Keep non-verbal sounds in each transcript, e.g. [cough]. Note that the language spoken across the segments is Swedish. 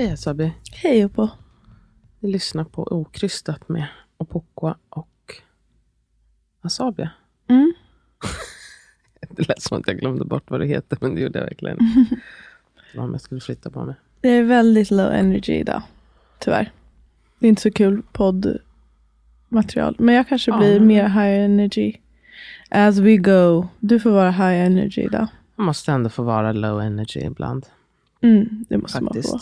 Hej Asabi. Hej Oppo. Vi lyssnar på Okrystat med Opokwa och Asabi. Mm. [laughs] Det lät som att jag glömde bort vad det heter, men det gjorde jag verkligen. [laughs] Var om jag skulle flytta på mig. Det är väldigt low energy idag. Tyvärr. Det är inte så kul poddmaterial. Men jag kanske Ja. blir mer high energy. As we go. Du får vara high energy idag. Man måste ändå få vara low energy ibland. Mm, det måste man få.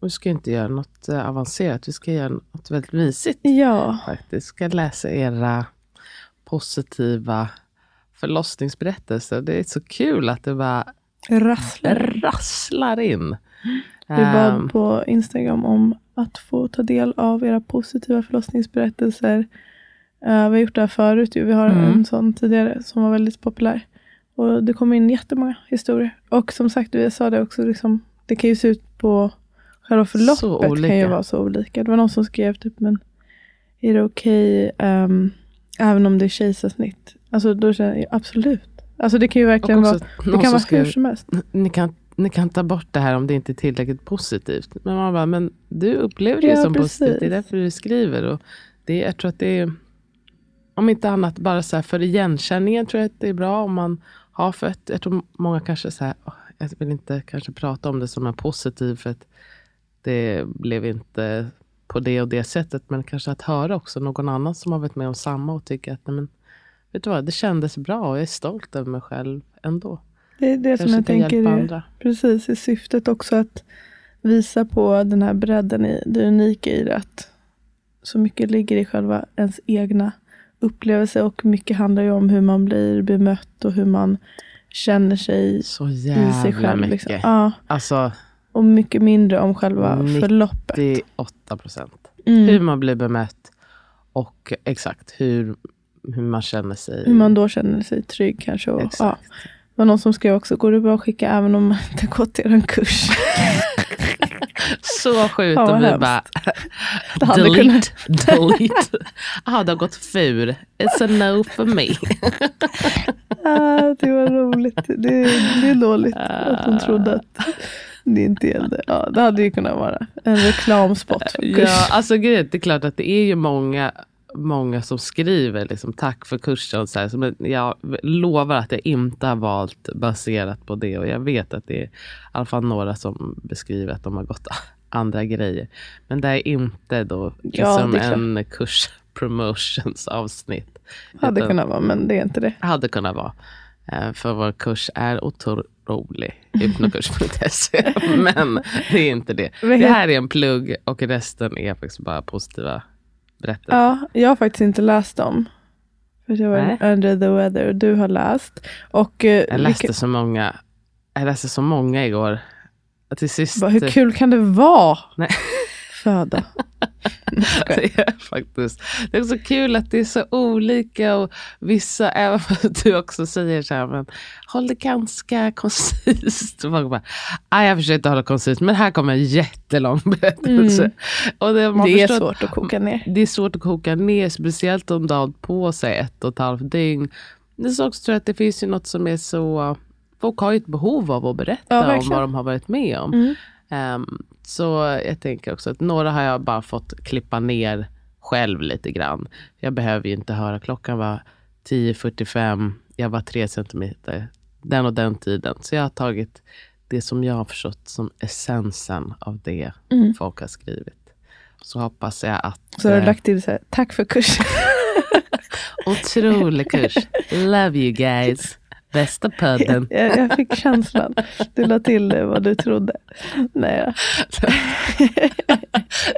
Vi ska inte göra något eh, avancerat. Vi ska göra något väldigt mysigt. Ja. Faktiskt. Vi ska läsa era positiva förlossningsberättelser. Det är så kul att det bara Rasslar. rasslar in. Vi bad Ehm, på Instagram om att få ta del av era positiva förlossningsberättelser. Eh, vi har gjort det här förut. ju. Vi har Mm. en sån tidigare som var väldigt populär. Och det kom in jättemånga historier. Och som sagt, vi sa det också, liksom, det kan ju se ut på själva förloppet kan ju vara så olika. Det var någon som skrev typ, men är det okej ehm, även om det är kejsarsnitt? Alltså då känner jag absolut. Alltså det kan ju verkligen och vara, också det kan vara skrev, hur som helst. ni kan, ni kan ta bort det här om det inte är tillräckligt positivt. Men man bara, men du upplever det ju Ja, som positivt. Det är precis. därför du skriver. Och det, jag tror att det är, om inte annat, bara så här för igenkänningen tror jag att det är bra om man har fött. Jag tror många kanske så här, "Åh, jag vill inte kanske prata om det som är positivt för att det blev inte på det och det sättet. Men kanske att höra också någon annan som har varit med om samma och tycker att nej, men, vet du vad, det kändes bra och jag är stolt över mig själv ändå. Det är det som Kanske jag kan tänker andra. precis i syftet också att visa på den här bredden i det unika i det. Att så mycket ligger i själva ens egna upplevelse och mycket handlar ju om hur man blir bemött och hur man känner sig i sig själv. mycket. Liksom. Ja, Alltså och mycket mindre om själva 90 förloppet. 98 procent. Hur Mm. man blir bemött och exakt hur, hur man känner sig. Hur man då känner sig trygg kanske. Och, ja. Exakt. Det var någon som skrev också, går det bra att skicka även om man inte gått er kurs? [laughs] Så sjukt. Ja, och hemskt. bara delete, kunnat- delete. Jaha, det har gått fur. It's a no for me. [laughs] Ah, det var roligt. Det, det är dåligt att hon trodde att det inte gällde. Ja, det hade ju kunnat vara en reklamspot. [laughs] Ja, alltså grejen, det är klart att det är ju många, många som skriver liksom, tack för kursen. och Så här, men jag lovar att jag inte har valt baserat på det. Och jag vet att det är i alla fall några som beskriver att de har gått [laughs] andra grejer. Men det är inte då Ja, liksom är klart. en kurs [laughs] promotions avsnitt. Hade Utan- kunnat vara, men det är inte det. hade kunnat vara. Eh, För vår kurs är otrolig. Hypnokurs.se. [laughs] Men det är inte det. Det här är en plugg och resten är faktiskt bara positiva berättelser. Ja, jag har faktiskt inte läst dem. För jag var Nej. under the weather. Du har läst. Och eh, Jag läste vilka- så många. Jag läste så många igår. Till sist. hur kul kan det vara? Nej. [laughs] Föda. [laughs] Det är faktiskt. Det är så kul att det är så olika och vissa, även vad du också säger så här, men håll det ganska koncist. Och folk bara, "Aj, jag försökte hålla koncist, men här kommer en jättelång berättelse. Mm. Och det, Det är svårt att koka ner. Det är svårt att koka ner, speciellt om du har på sig ett och ett halvt dygn. Det är så också tror jag att det finns ju något som är så folk har ju ett behov av att berätta Ja, om vad de har varit med om. Mm. Ehm, så jag tänker också att några har jag bara fått klippa ner själv lite grann. Jag behöver ju inte höra, klockan var 10.45, jag var tre centimeter, den och den tiden. Så jag har tagit det som jag har förstått som essensen av det Mm. folk har skrivit. Så hoppas jag att... Så har du eh, lagt till så här, tack för kursen. [laughs] Otrolig kurs. Love you guys. Bästa podden. [laughs] jag, jag fick känslan. Du la till vad du trodde. Nej. [laughs]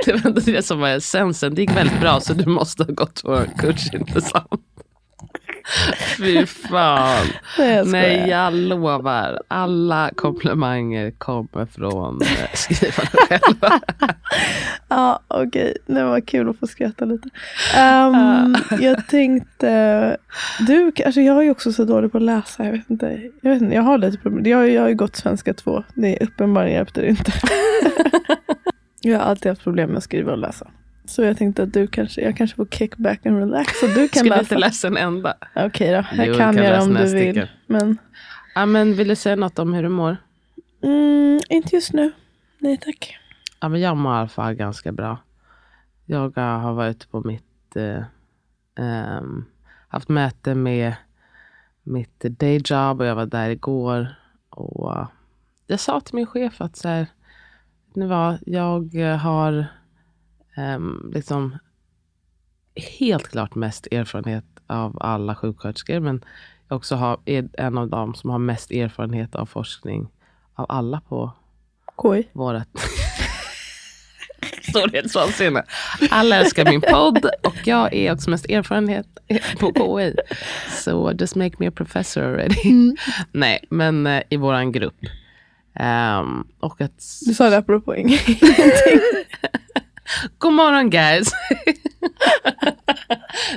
Det var inte det som var essensen. Det gick väldigt bra så du måste ha gått på en kurs, inte sant? [laughs] Fy fan. Nej, jag skojar. Nej, jag lovar. Alla komplimanger kommer från eh, skrivarna [laughs] själva. [laughs] Ja, okej. Det var kul att få skratta lite. Ehm, jag tänkte, du, alltså jag är ju också så dålig på att läsa. Jag vet inte, jag, vet inte, jag har lite problem. Jag, jag har ju gått svenska 2. Det är uppenbarligen hjälpte det inte. jag har alltid haft problem med att skriva och läsa. Så jag tänkte att du kanske, jag kanske får kick back and relax. Så du kan Skulle läsa. inte läsa en enda. Okej då, jag Jo, kan kan göra om du vill. Men Ja, men vill du säga något om hur du mår? mm, inte just nu. Nej tack. Ja, men jag mår i alla fall ganska bra. Jag har varit på mitt... Eh, ehm, haft möte med mitt dayjob och jag var där igår. Och jag sa till min chef att så här, nu var, jag eh, har ehm, liksom helt klart mest erfarenhet av alla sjuksköterskor. Men jag också har, är en av dem som har mest erfarenhet av forskning av alla på KI. vårat storhetsvansinne. Alla älskar min podd och jag är också mest erfarenhet på KI. Så just make me a professor already. Nej, men eh, i våran grupp. Ehm, och att... Du sa det apropå ingenting. [laughs] God morgon guys! [laughs]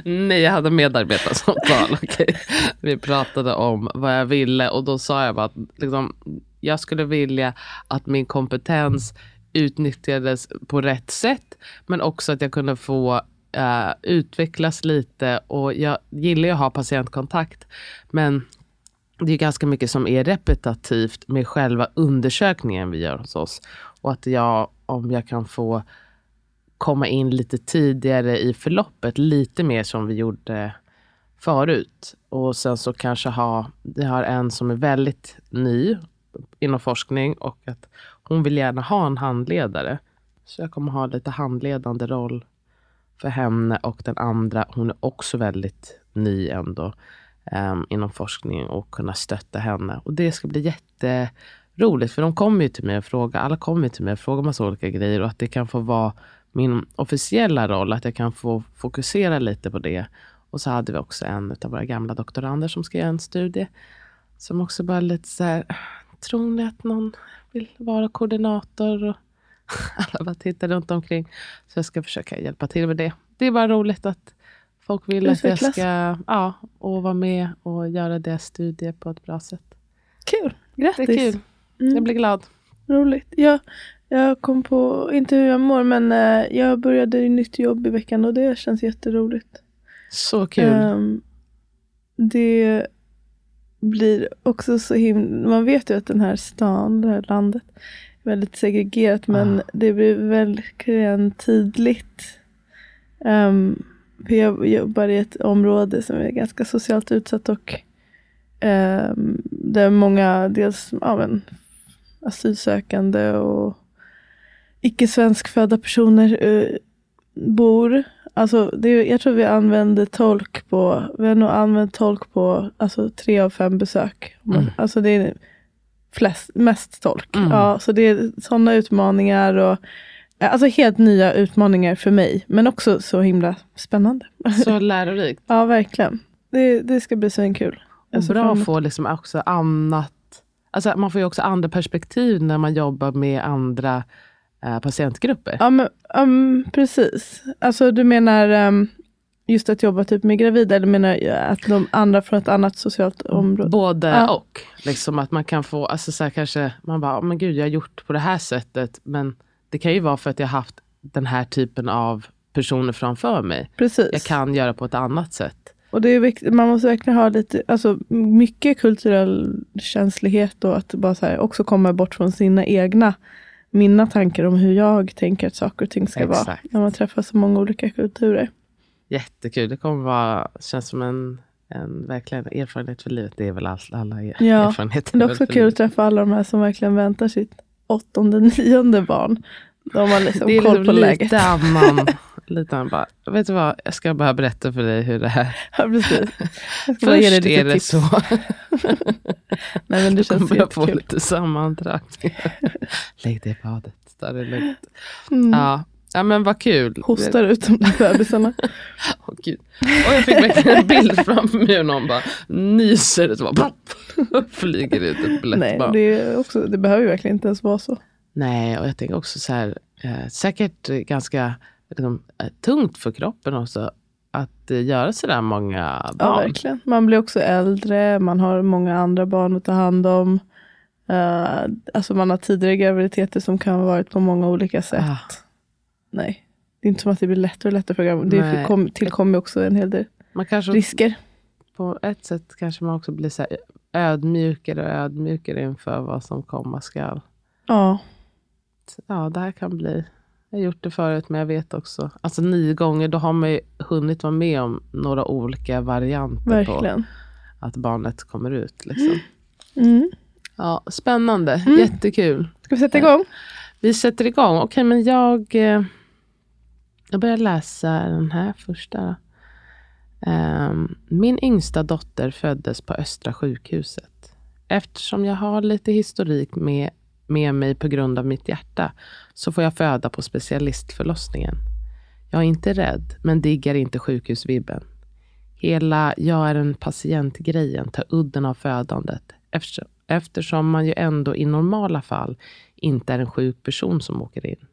Nej, jag hade medarbetarsamtal. Okay. Vi pratade om vad jag ville och då sa jag bara att liksom, jag skulle vilja att min kompetens utnyttjades på rätt sätt. Men också att jag kunde få Uh, utvecklas lite och jag gillar ju att ha patientkontakt. Men det är ganska mycket som är repetitivt med själva undersökningen vi gör hos oss. Och att jag, om jag kan få komma in lite tidigare i förloppet, lite mer som vi gjorde förut. Och sen så kanske ha, vi har en som är väldigt ny inom forskning och att hon vill gärna ha en handledare. Så jag kommer ha lite handledande roll för henne och den andra, hon är också väldigt ny ändå um, inom forskning och kunna stötta henne. Och det ska bli jätteroligt för de kommer ju till mig och frågar, alla kommer ju till mig och frågar massa olika grejer och att det kan få vara min officiella roll, att jag kan få fokusera lite på det. Och så hade vi också en av våra gamla doktorander som göra en studie. Som också bara lite så här, tror ni att någon vill vara koordinator? Och [laughs] alla bara tittar runt omkring. Så jag ska försöka hjälpa till med det. Det är bara roligt att folk vill att jag ska ja, och vara med och göra deras studie på ett bra sätt. Kul. Det Grattis. är kul. Mm. Jag blir glad. Roligt. Jag, jag kom på, inte hur jag mår, men eh, jag började i nytt jobb i veckan och det känns jätteroligt. Så kul. Ehm, det blir också så himla, man vet ju att den här stan, det här landet, är väldigt segregerat men Ah. det blir verkligen tydligt. Um, för jag jobbar i ett område som är ganska socialt utsatt och um, där många dels ja, men, asylsökande och icke svenskfödda personer eh, bor. Alltså, det, jag tror vi använder tolk på, vi har nog använt tolk på alltså, tre av fem besök. Mm. Alltså det är flest, mest tolk. Mm. Ja, så det är sådana utmaningar och alltså helt nya utmaningar för mig. Men också så himla spännande. Så [laughs] lärorikt. Ja, verkligen. Det, det ska bli så kul. Ser bra att få liksom också annat. Alltså man får ju också andra perspektiv när man jobbar med andra eh, patientgrupper. Ja, men, um, precis. Alltså du menar um, just att jobba typ med gravida eller menar att de andra från ett annat socialt område? Både Ja. och. Liksom att man kan få, alltså så här, kanske, man bara, "Oh, men gud jag har gjort på det här sättet. Men det kan ju vara för att jag har haft den här typen av personer framför mig. Precis. Jag kan göra på ett annat sätt. Och det är man måste verkligen ha lite, alltså mycket kulturell känslighet och att bara så här, också komma bort från sina egna, mina tankar om hur jag tänker att saker och ting ska vara. Exakt. När man träffar så många olika kulturer. Jättekul. Det kommer vara, känns som en, en verkligen erfarenhet för livet. Det är väl all, alla er- Ja, erfarenheter. Det är också kul att träffa alla de här som verkligen väntar sitt åttonde, nionde barn. De har liksom Det är koll liksom på läget. lite annan. [laughs] lite annan bara, vet du vad, jag ska bara berätta för dig hur det här... [laughs] Ja, precis. [laughs] Först är det tips. så. [laughs] Nej, men det Du känns kommer få lite sammandragningar. Lägg dig i badet, ta det lugnt. Mm. Ja. ja, men vad kul. Hostar ut de bebisarna. Åh, Gud. Och jag fick verkligen en bild framför mig hur någon bara nyser och så bara flyger ut ett Nej, bläckbarn. det, också, det behöver ju verkligen inte ens vara så. Nej, och jag tänker också så här, eh, säkert ganska liksom, tungt för kroppen också att eh, göra så där många Ja, barn. verkligen. Man blir också äldre, man har många andra barn att ta hand om. Uh, alltså man har tidigare graviditeter som kan ha varit på många olika sätt. Ah, Nej, det är inte som att det blir lättare och lättare för. Det kom, tillkommer också en hel del man kanske risker. på ett sätt kanske man också blir så ödmjukare och ödmjukare inför vad som komma skall. Ja, Ja, det här kan bli... Jag har gjort det förut, men jag vet också. Alltså nio gånger, då har man ju hunnit vara med om några olika varianter på verkligen. att barnet kommer ut. Liksom. Mm. Ja, spännande, Mm. jättekul. Ska vi sätta igång? Vi sätter igång. Okej, men jag, eh, jag börjar läsa den här första. Ehm, min yngsta dotter föddes på Östra sjukhuset. Eftersom jag har lite historik med, med mig på grund av mitt hjärta så får jag föda på specialistförlossningen. Jag är inte rädd, men diggar inte sjukhusvibben. Hela jag är en patient-grejen tar udden av födandet eftersom, eftersom man ju ändå i normala fall inte är en sjuk person som åker in.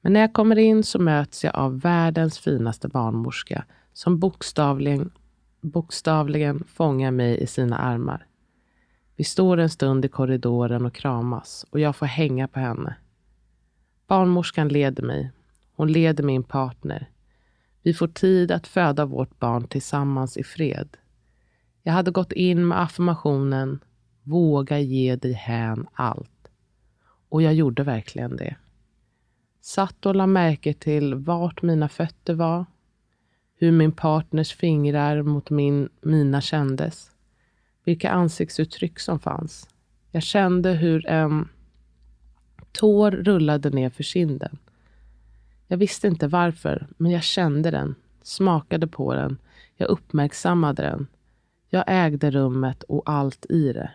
Men när jag kommer in så möts jag av världens finaste barnmorska som bokstavligen, bokstavligen fångar mig i sina armar. Vi står en stund i korridoren och kramas och jag får hänga på henne. Barnmorskan leder mig. Hon leder min partner. Vi får tid att föda vårt barn tillsammans i fred. Jag hade gått in med affirmationen Våga ge dig hän allt. Och jag gjorde verkligen det. Satt och la märke till vart mina fötter var, hur min partners fingrar mot min, mina kändes, vilka ansiktsuttryck som fanns. Jag kände hur en tår rullade ner för kinden. Jag visste inte varför, men jag kände den, smakade på den, jag uppmärksammade den. Jag ägde rummet och allt i det.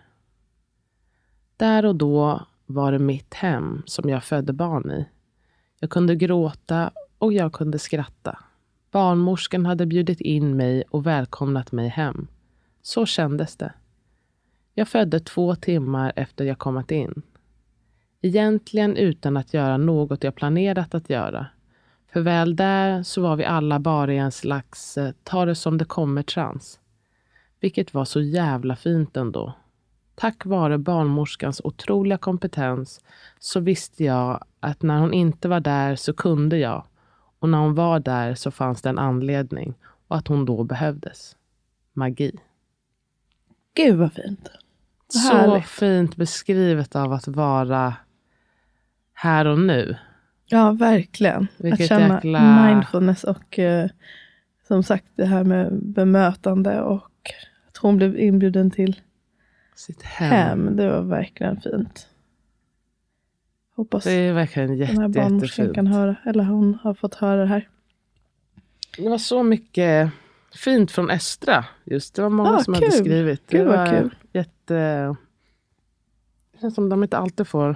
Där och då var det mitt hem som jag födde barn i. Jag kunde gråta och jag kunde skratta. Barnmorskan hade bjudit in mig och välkomnat mig hem. Så kändes det. Jag födde två timmar efter jag kommit in. Egentligen utan att göra något jag planerat att göra. För väl där så var vi alla bara i en slags eh, ta det som det kommer-trans. Vilket var så jävla fint ändå. Tack vare barnmorskans otroliga kompetens så visste jag att när hon inte var där så kunde jag. Och när hon var där så fanns det en anledning och att hon då behövdes. Magi. Gud vad fint. Vad Så härligt. fint beskrivet av att vara här och nu. Ja, verkligen. Vilket att känna jäkla- mindfulness och eh, som sagt det här med bemötande och att hon blev inbjuden till Sitt hem. hem. Det var verkligen fint. Hoppas Det är verkligen den här jätte, barnmorskan kan höra, eller hon har fått höra det här. Det var så mycket fint från Östra. Just det var många Ah, som hade kul. skrivit. Det Gud, vad var kul. jätte... Det känns som de inte alltid får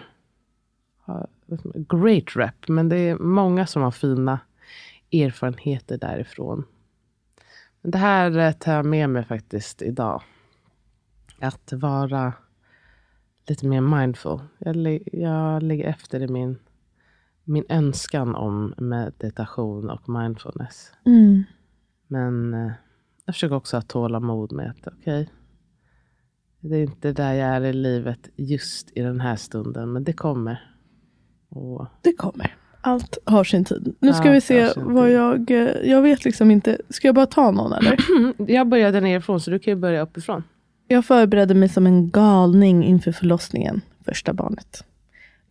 great rep. Men det är många som har fina erfarenheter därifrån. Det här eh, tar jag med mig faktiskt idag. Att vara lite mer mindful. Jag, jag ligger efter i min, min önskan om meditation och mindfulness. Mm. Men eh, jag försöker också ha tålamod med att okej, det är inte där jag är i livet just i den här stunden, men det kommer. Och Det kommer. Allt har sin tid. Nu ska Allt vi se vad jag... eh, Jag vet liksom inte. Ska jag bara ta någon eller? [clears throat] Jag började nerifrån så du kan ju börja uppifrån. Jag förberedde mig som en galning inför förlossningen, första barnet.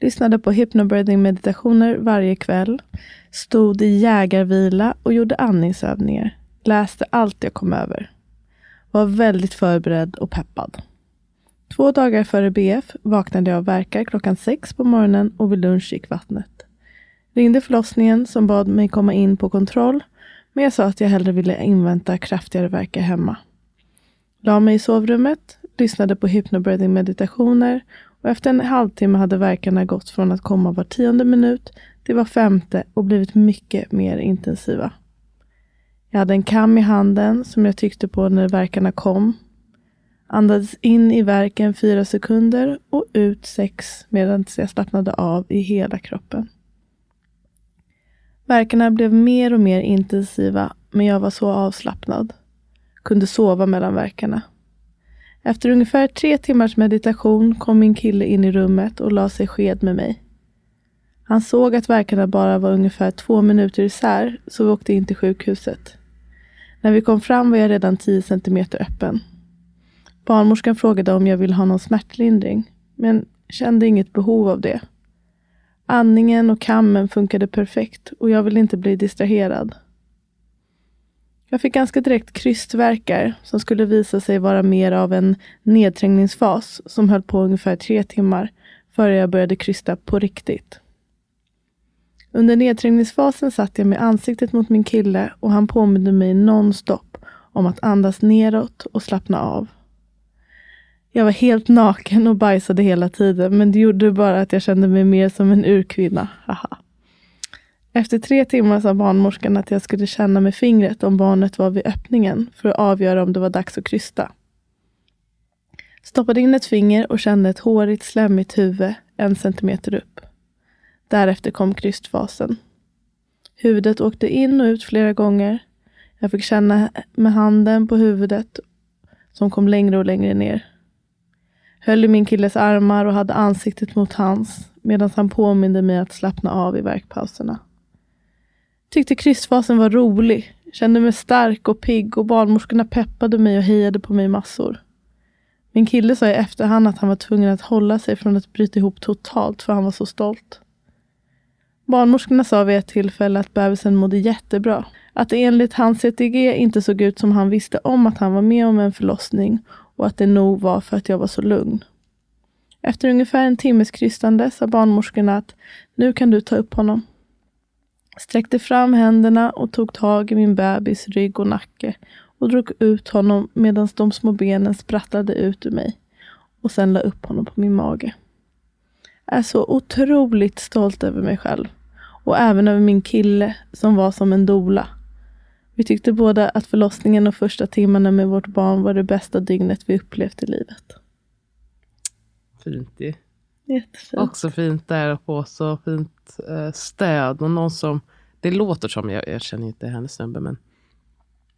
Lyssnade på hypnobirthing meditationer varje kväll. Stod i jägarvila och gjorde andningsövningar. Läste allt jag kom över. Var väldigt förberedd och peppad. Två dagar före BF vaknade jag av verkar klockan sex på morgonen och vid lunch gick vattnet. Ringde förlossningen som bad mig komma in på kontroll, men jag sa att jag hellre ville invänta kraftigare värkar hemma. La mig i sovrummet, lyssnade på hypnobreathing meditationer och efter en halvtimme hade verkarna gått från att komma var tionde minut till var femte och blivit mycket mer intensiva. Jag hade en kam i handen som jag tyckte på när verkarna kom. Andades in i verken fyra sekunder och ut sex medan jag slappnade av i hela kroppen. Verkarna blev mer och mer intensiva men jag var så avslappnad. Kunde sova mellan verkarna. Efter ungefär tre timmars meditation kom min kille in i rummet och la sig sked med mig. Han såg att verkarna bara var ungefär två minuter isär, så vi åkte in till sjukhuset. När vi kom fram var jag redan 10 centimeter öppen. Barnmorskan frågade om jag ville ha någon smärtlindring, men kände inget behov av det. Andningen och kammen funkade perfekt och jag ville inte bli distraherad. Jag fick ganska direkt krystvärkar som skulle visa sig vara mer av en nedträngningsfas som höll på ungefär tre timmar före jag började krysta på riktigt. Under nedträngningsfasen satt jag med ansiktet mot min kille och han påminde mig nonstop om att andas neråt och slappna av. Jag var helt naken och bajsade hela tiden men det gjorde bara att jag kände mig mer som en urkvinna. Haha. Efter tre timmar sa barnmorskan att jag skulle känna med fingret om barnet var vid öppningen för att avgöra om det var dags att krysta. Stoppade in ett finger och kände ett hårigt slemmigt huvud en centimeter upp. Därefter kom krystfasen. Huvudet åkte in och ut flera gånger. Jag fick känna med handen på huvudet som kom längre och längre ner. Höll i min killes armar och hade ansiktet mot hans medan han påminde mig att slappna av i verkpauserna. Tyckte kryssfasen var rolig. Kände mig stark och pigg och barnmorskorna peppade mig och hejade på mig massor. Min kille sa i efterhand att han var tvungen att hålla sig från att bryta ihop totalt för han var så stolt. Barnmorskorna sa vid ett tillfälle att bebisen mådde jättebra. Att det enligt hans CTG inte såg ut som han visste om att han var med om en förlossning och att det nog var för att jag var så lugn. Efter ungefär en timmes krystande sa barnmorskorna att nu kan du ta upp honom. Sträckte fram händerna och tog tag i min bebis rygg och nacke och drog ut honom medan de små benen sprattlade ut ur mig och sen la upp honom på min mage. Jag är så otroligt stolt över mig själv och även över min kille som var som en dola. Vi tyckte båda att förlossningen och första timmarna med vårt barn var det bästa dygnet vi upplevt i livet. Fint ju. Jättefint. Också fint där att få så fint eh, stöd. Och någon som, det låter som, jag, jag känner inte hennes snubbe, men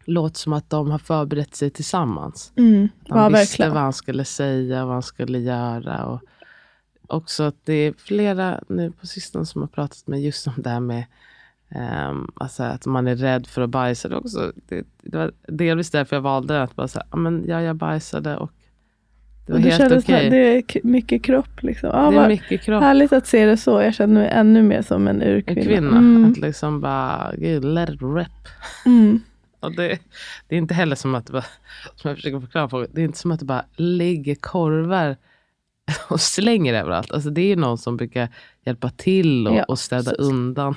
låter som att de har förberett sig tillsammans. Mm, Han ja, visste verkligen. vad han skulle säga, vad han skulle göra. Och också att det är flera nu på sistone som har pratat med just om det här med ehm, alltså att man är rädd för att bajsa. Det, också, det, det var delvis därför jag valde. Att bara säga, ja, men ja, jag bajsade och det var Och helt okej. det är mycket kropp. Liksom. Ja, Det är mycket kropp. Härligt att se det så. Jag känner mig ännu mer som en urkvinna. En kvinna. Mm. Att liksom bara, gud, let it rip. Mm. [laughs] Och det, det är inte heller som att bara, [laughs] som jag försöker förklara för det är inte som att det bara ligger korvar [laughs] och slänger överallt. Alltså det är någon som brukar hjälpa till och, Ja, och städa precis. undan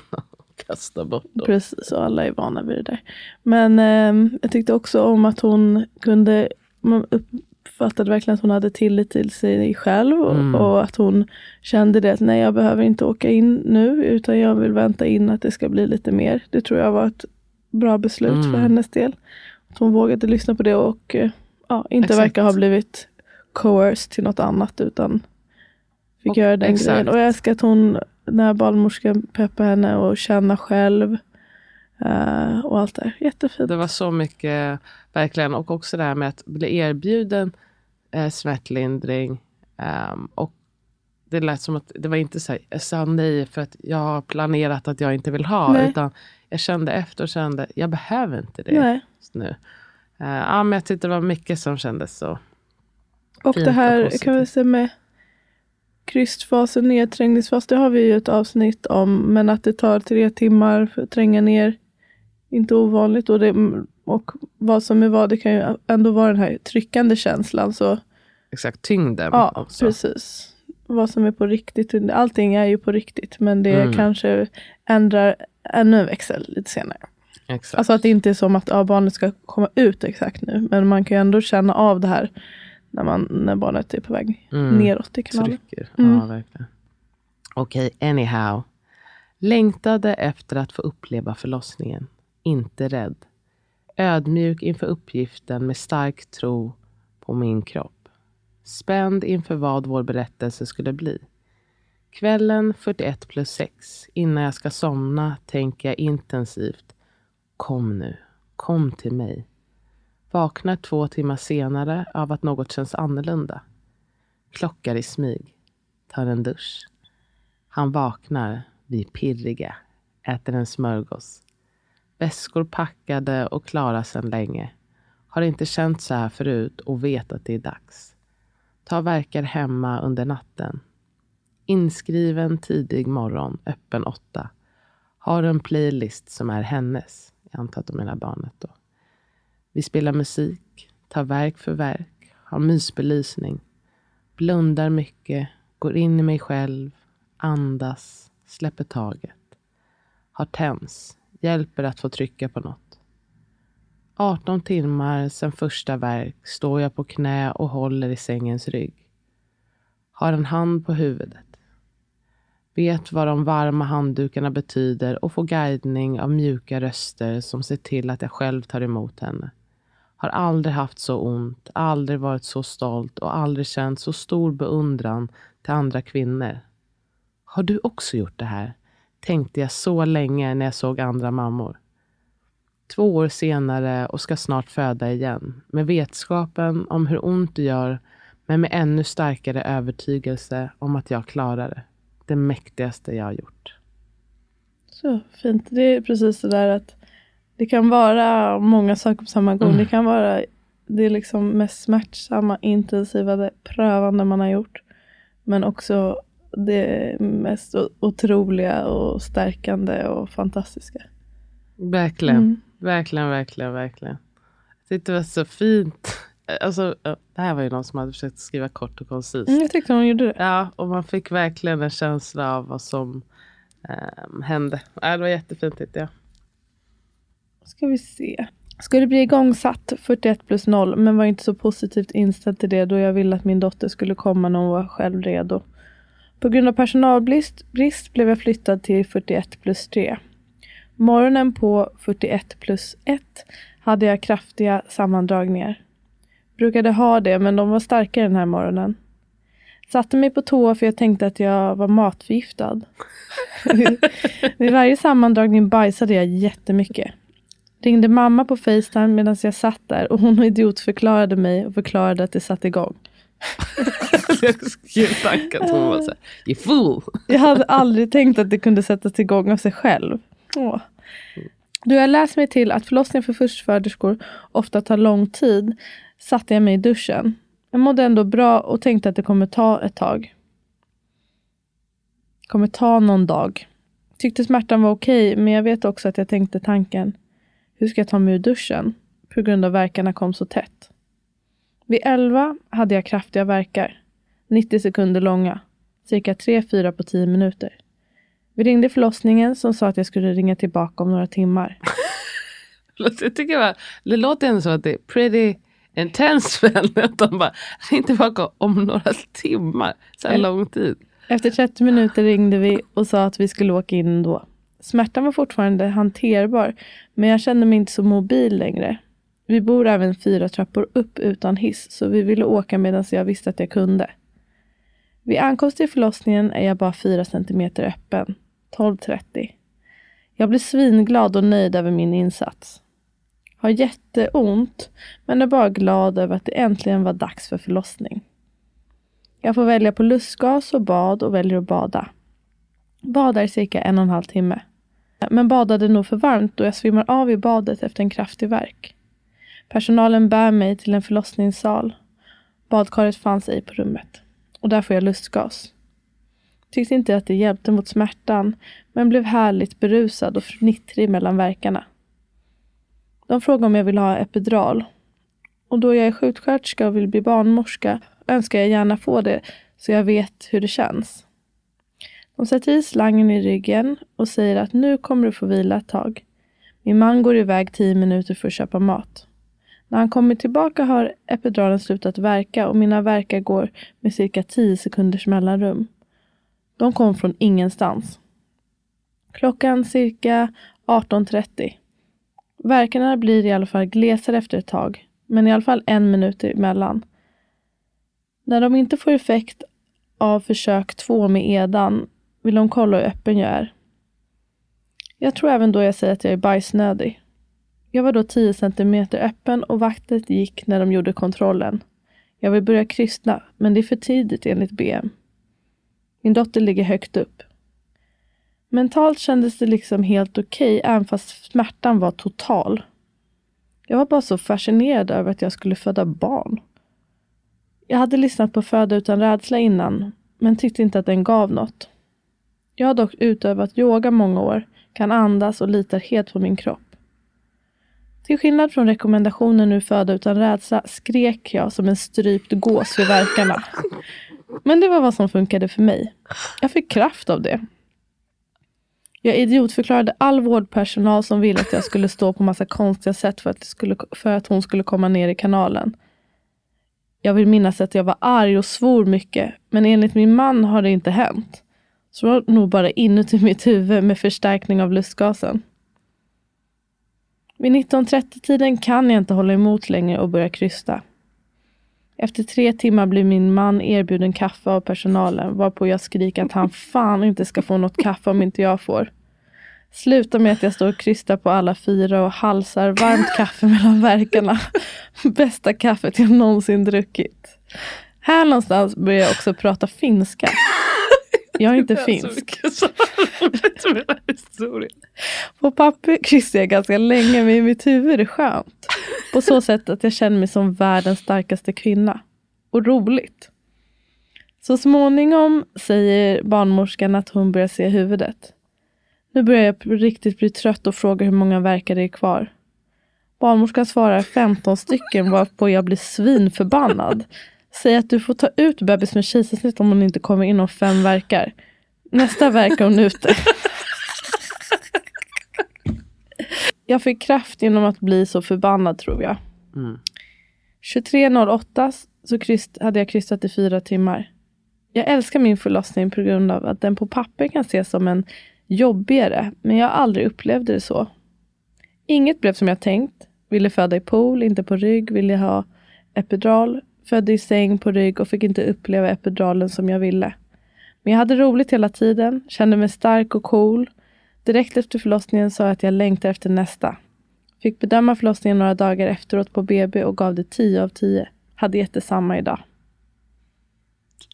kasta bort dem. Precis, och alla är vana vid det där. Men ehm, jag tyckte också om att hon kunde, man uppfattade verkligen att hon hade tillit till sig själv och, Mm. och att hon kände det att nej jag behöver inte åka in nu utan jag vill vänta in att det ska bli lite mer. Det tror jag var ett bra beslut för Mm. hennes del. Att hon vågade lyssna på det och eh, ja, inte Exakt. verkar ha blivit coerced till något annat utan fick Och- göra den exakt. grejen. Och jag älskar att hon, när barnmorskan peppar henne och känna själv eh, och allt där. Jättefint. Det var så mycket, verkligen. Och också det här med att bli erbjuden eh, smärtlindring. ehm, och det lät som att det var inte så här, jag sa nej för att jag har planerat att jag inte vill ha. Nej. Utan jag kände efter och kände, jag behöver inte det Nej. just nu. Eh, ja, men jag tyckte det var mycket som kändes så. Och Fint det och här positivt. kan vi se med krystfas och nedträngningsfas. Det har vi ju ett avsnitt om. Men att det tar tre timmar för att tränga ner. Inte ovanligt. Och, det, och vad som är vad. Det kan ju ändå vara den här tryckande känslan. Så Exakt, tyngden ja, också. precis. Vad som är på riktigt. Allting är ju på riktigt. Men det Mm. kanske ändrar ännu en växel lite senare. Exakt. Alltså att det inte är som att ja, barnet ska komma ut exakt nu. Men man kan ju ändå känna av det här när, man, när barnet är på väg Mm. neråt i kanalen. Trycker. Mm. Ja, verkligen. Okej, anyhow. Längtade efter att få uppleva förlossningen. Inte rädd. Ödmjuk inför uppgiften med stark tro på min kropp. Spänd inför vad vår berättelse skulle bli. Kvällen 41 plus 6, innan jag ska somna, tänker jag intensivt. Kom nu, kom till mig. Vaknar två timmar senare av att något känns annorlunda. Klockar i smyg. Tar en dusch. Han vaknar. Vi är pirriga. Äter en smörgås. Väskor packade och klara sedan länge. Har inte känt så här förut och vet att det är dags. Tar verkar hemma under natten. Inskriven tidig morgon, öppen åtta. Har en playlist som är hennes. Jag antar att de menar barnet då. Vi spelar musik, tar verk för verk, har mysbelysning. Blundar mycket, går in i mig själv, andas, släpper taget. Har tens, hjälper att få trycka på något. 18 timmar sedan första verk står jag på knä och håller i sängens rygg. Har en hand på huvudet. Vet vad de varma handdukarna betyder och får guidning av mjuka röster som ser till att jag själv tar emot henne. Har aldrig haft så ont, aldrig varit så stolt och aldrig känt så stor beundran till andra kvinnor. Har du också gjort det här? Tänkte jag så länge när jag såg andra mammor. Två år senare och ska snart föda igen. Med vetskapen om hur ont det gör men med ännu starkare övertygelse om att jag klarar det. Det mäktigaste jag har gjort. Så fint. Det är precis det där att det kan vara många saker på samma gång. Mm. Det kan vara det liksom mest smärtsamma, intensiva, prövande man har gjort. Men också det mest otroliga och stärkande och fantastiska. Verkligen. Mm. Verkligen, verkligen, verkligen. Jag tyckte det var så fint. Alltså, det här var ju någon som hade försökt skriva kort och koncist. Mm, jag tyckte hon gjorde det. Ja, och man fick verkligen en känsla av vad som ehm, hände. Ja, det var jättefint tyckte jag. Ska vi se. Skulle bli igångsatt 41 plus 0 men var inte så positivt inställd till det då jag ville att min dotter skulle komma när hon var själv redo. På grund av personalbrist brist blev jag flyttad till 41 plus 3. Morgonen på 41 plus 1 hade jag kraftiga sammandragningar. Brukade ha det men de var starkare den här morgonen. Satte mig på toa för jag tänkte att jag var matförgiftad. [laughs] Vid varje sammandragning bajsade jag jättemycket. Ringde mamma på Facetime medan jag satt där och hon idiotförklarade mig och förklarade att det satt igång. tanken hon var you fool. Jag hade aldrig tänkt att det kunde sättas igång av sig själv. Åh. Då jag läst mig till att förlossningar för förstföderskor ofta tar lång tid satte jag mig i duschen. Jag mådde ändå bra och tänkte att det kommer ta ett tag. Kommer ta någon dag. Tyckte smärtan var okej, men jag vet också att jag tänkte tanken. Hur ska jag ta mig ur duschen? På grund av verkarna kom så tätt. Vid 11 hade jag kraftiga verkar. 90 sekunder långa. Cirka 3-4 på 10 minuter. Vi ringde förlossningen som sa att jag skulle ringa tillbaka om några timmar. [laughs] Jag tycker bara, det låter ändå som att det är pretty intense henne. Att de bara, ring tillbaka om några timmar. Så här lång tid. Efter 30 minuter ringde vi och sa att vi skulle åka in då. Smärtan var fortfarande hanterbar, men jag kände mig inte så mobil längre. Vi bor även fyra trappor upp utan hiss, så vi ville åka medan jag visste att jag kunde. Vid ankomst till förlossningen är jag bara fyra centimeter öppen. 12.30. Jag blir svinglad och nöjd över min insats. Har jätteont, men är bara glad över att det äntligen var dags för förlossning. Jag får välja på lustgas och bad och väljer att bada. Badar cirka en och en halv timme. Men badade nog för varmt då jag svimmar av i badet efter en kraftig verk. Personalen bär mig till en förlossningssal. Badkaret fanns ej på rummet. Och där får jag lustgas. Tyckte inte att det hjälpte mot smärtan, men blev härligt berusad och fnittrig mellan verkarna. De frågade om jag vill ha epidural. Och då jag är sjuksköterska och vill bli barnmorska önskar jag gärna få det så jag vet hur det känns. De sätter i slangen i ryggen och säger att nu kommer du få vila ett tag. Min man går iväg tio minuter för att köpa mat. När han kommer tillbaka har epiduralen slutat verka och mina verkar går med cirka tio sekunders mellanrum. De kom från ingenstans. Klockan cirka 18.30. Verkarna blir i alla fall glesare efter ett tag, men i alla fall en minut emellan. När de inte får effekt av försök två med edan vill de kolla hur öppen jag är. Jag tror även då jag säger att jag är bajsnödig. Jag var då 10 centimeter öppen och vaktet gick när de gjorde kontrollen. Jag vill börja krystna, men det är för tidigt enligt BM. Min dotter ligger högt upp. Mentalt kändes det liksom helt okej, okay, även fast smärtan var total. Jag var bara så fascinerad över att jag skulle föda barn. Jag hade lyssnat på Föda utan rädsla innan, men tyckte inte att den gav något. Jag har dock utövat yoga många år, kan andas och litar helt på min kropp. Till skillnad från rekommendationen ur Föda utan rädsla skrek jag som en strypt gås vid verkarna. Men det var vad som funkade för mig. Jag fick kraft av det. Jag idiotförklarade all vårdpersonal som ville att jag skulle stå på massa konstiga sätt för att, skulle, för att hon skulle komma ner i kanalen. Jag vill minnas att jag var arg och svor mycket, men enligt min man har det inte hänt. Så det var nog bara inuti [laughs] mitt huvud med förstärkning av lustgasen. Vid 19.30-tiden kan jag inte hålla emot längre och börja krysta. Efter tre timmar blir min man erbjuden kaffe av personalen varpå jag skriker att han fan inte ska få något kaffe om inte jag får. Slutar med att jag står och krystar på alla fyra och halsar varmt kaffe [laughs] mellan verkarna. [laughs] Bästa kaffet jag någonsin druckit. Här någonstans börjar jag också prata finska. Jag är inte finsk. [laughs] På papper kryssar jag ganska länge men i mitt huvud är det skönt. På så sätt att jag känner mig som världens starkaste kvinna. Och roligt. Så småningom säger barnmorskan att hon börjar se huvudet. Nu börjar jag riktigt bli trött och frågar hur många verkar det är kvar. Barnmorskan svarar 15 stycken varpå jag blir svinförbannad. Säger att du får ta ut bebis med kejsarsnitt om hon inte kommer inom fem verkar. Nästa verk är hon ute. [laughs] jag fick kraft genom att bli så förbannad tror jag. Mm. 23.08 så kryst, hade jag kryssat i fyra timmar. Jag älskar min förlossning på grund av att den på papper kan ses som en jobbigare, men jag aldrig upplevt det så. Inget blev som jag tänkt. Ville föda i pool, inte på rygg, ville ha epidural. Födde i säng på rygg och fick inte uppleva epiduralen som jag ville. Men jag hade roligt hela tiden, kände mig stark och cool. Direkt efter förlossningen sa jag att jag längtar efter nästa. Fick bedöma förlossningen några dagar efteråt på BB och gav det 10 av 10. Hade gett detsamma idag.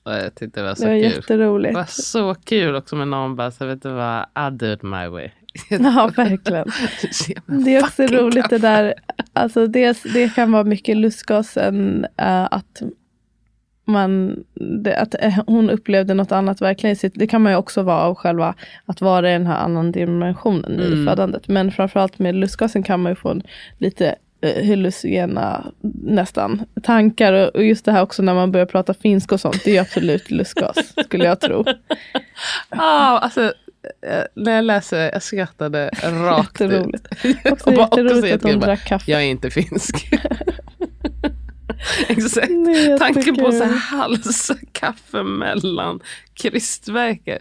Jag tyckte det var så det var kul. jätteroligt. Det var så kul också med någon bara, så vet du vad, I do it my way. [laughs] Ja, verkligen. det är också roligt det där, alltså det, det kan vara mycket lustgas än uh, att man, det, att uh, hon upplevde något annat verkligen i sitt, det kan man ju också vara av själva att vara i den här annan dimensionen mm. i födandet. Men framförallt med lustgasen kan man ju få en lite Eh, hallucinogena nästan tankar. Och just det här också när man börjar prata finska och sånt. Det är ju absolut lustgas skulle jag tro. [laughs] ah, alltså, eh, när jag läser, jag skrattade rakt jätteroligt. ut. [laughs] Också och jätteroligt att hon drack kaffe. Jag är inte finsk. [laughs] Exakt. Tanken på så halsa kaffe mellan kristverkar.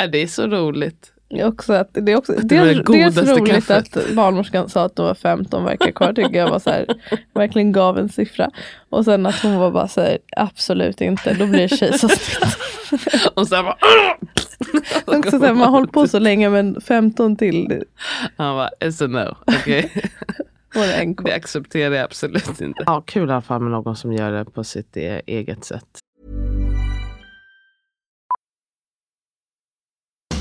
Äh, det är så roligt. Också att, det är också, det är dels roligt kaffet. att barnmorskan sa att det var 15 veckor kvar. Tycker jag var så här, [laughs] verkligen gav en siffra. Och sen att hon var bara så här, absolut inte, då blir det kejsarsnitt. [laughs] och sen bara också så här, [laughs] Man har hållit på så länge men 15 till. Han bara, it's a no. Okay. det, det accepterar jag absolut inte. Ja, kul i alla fall med någon som gör det på sitt e- eget sätt.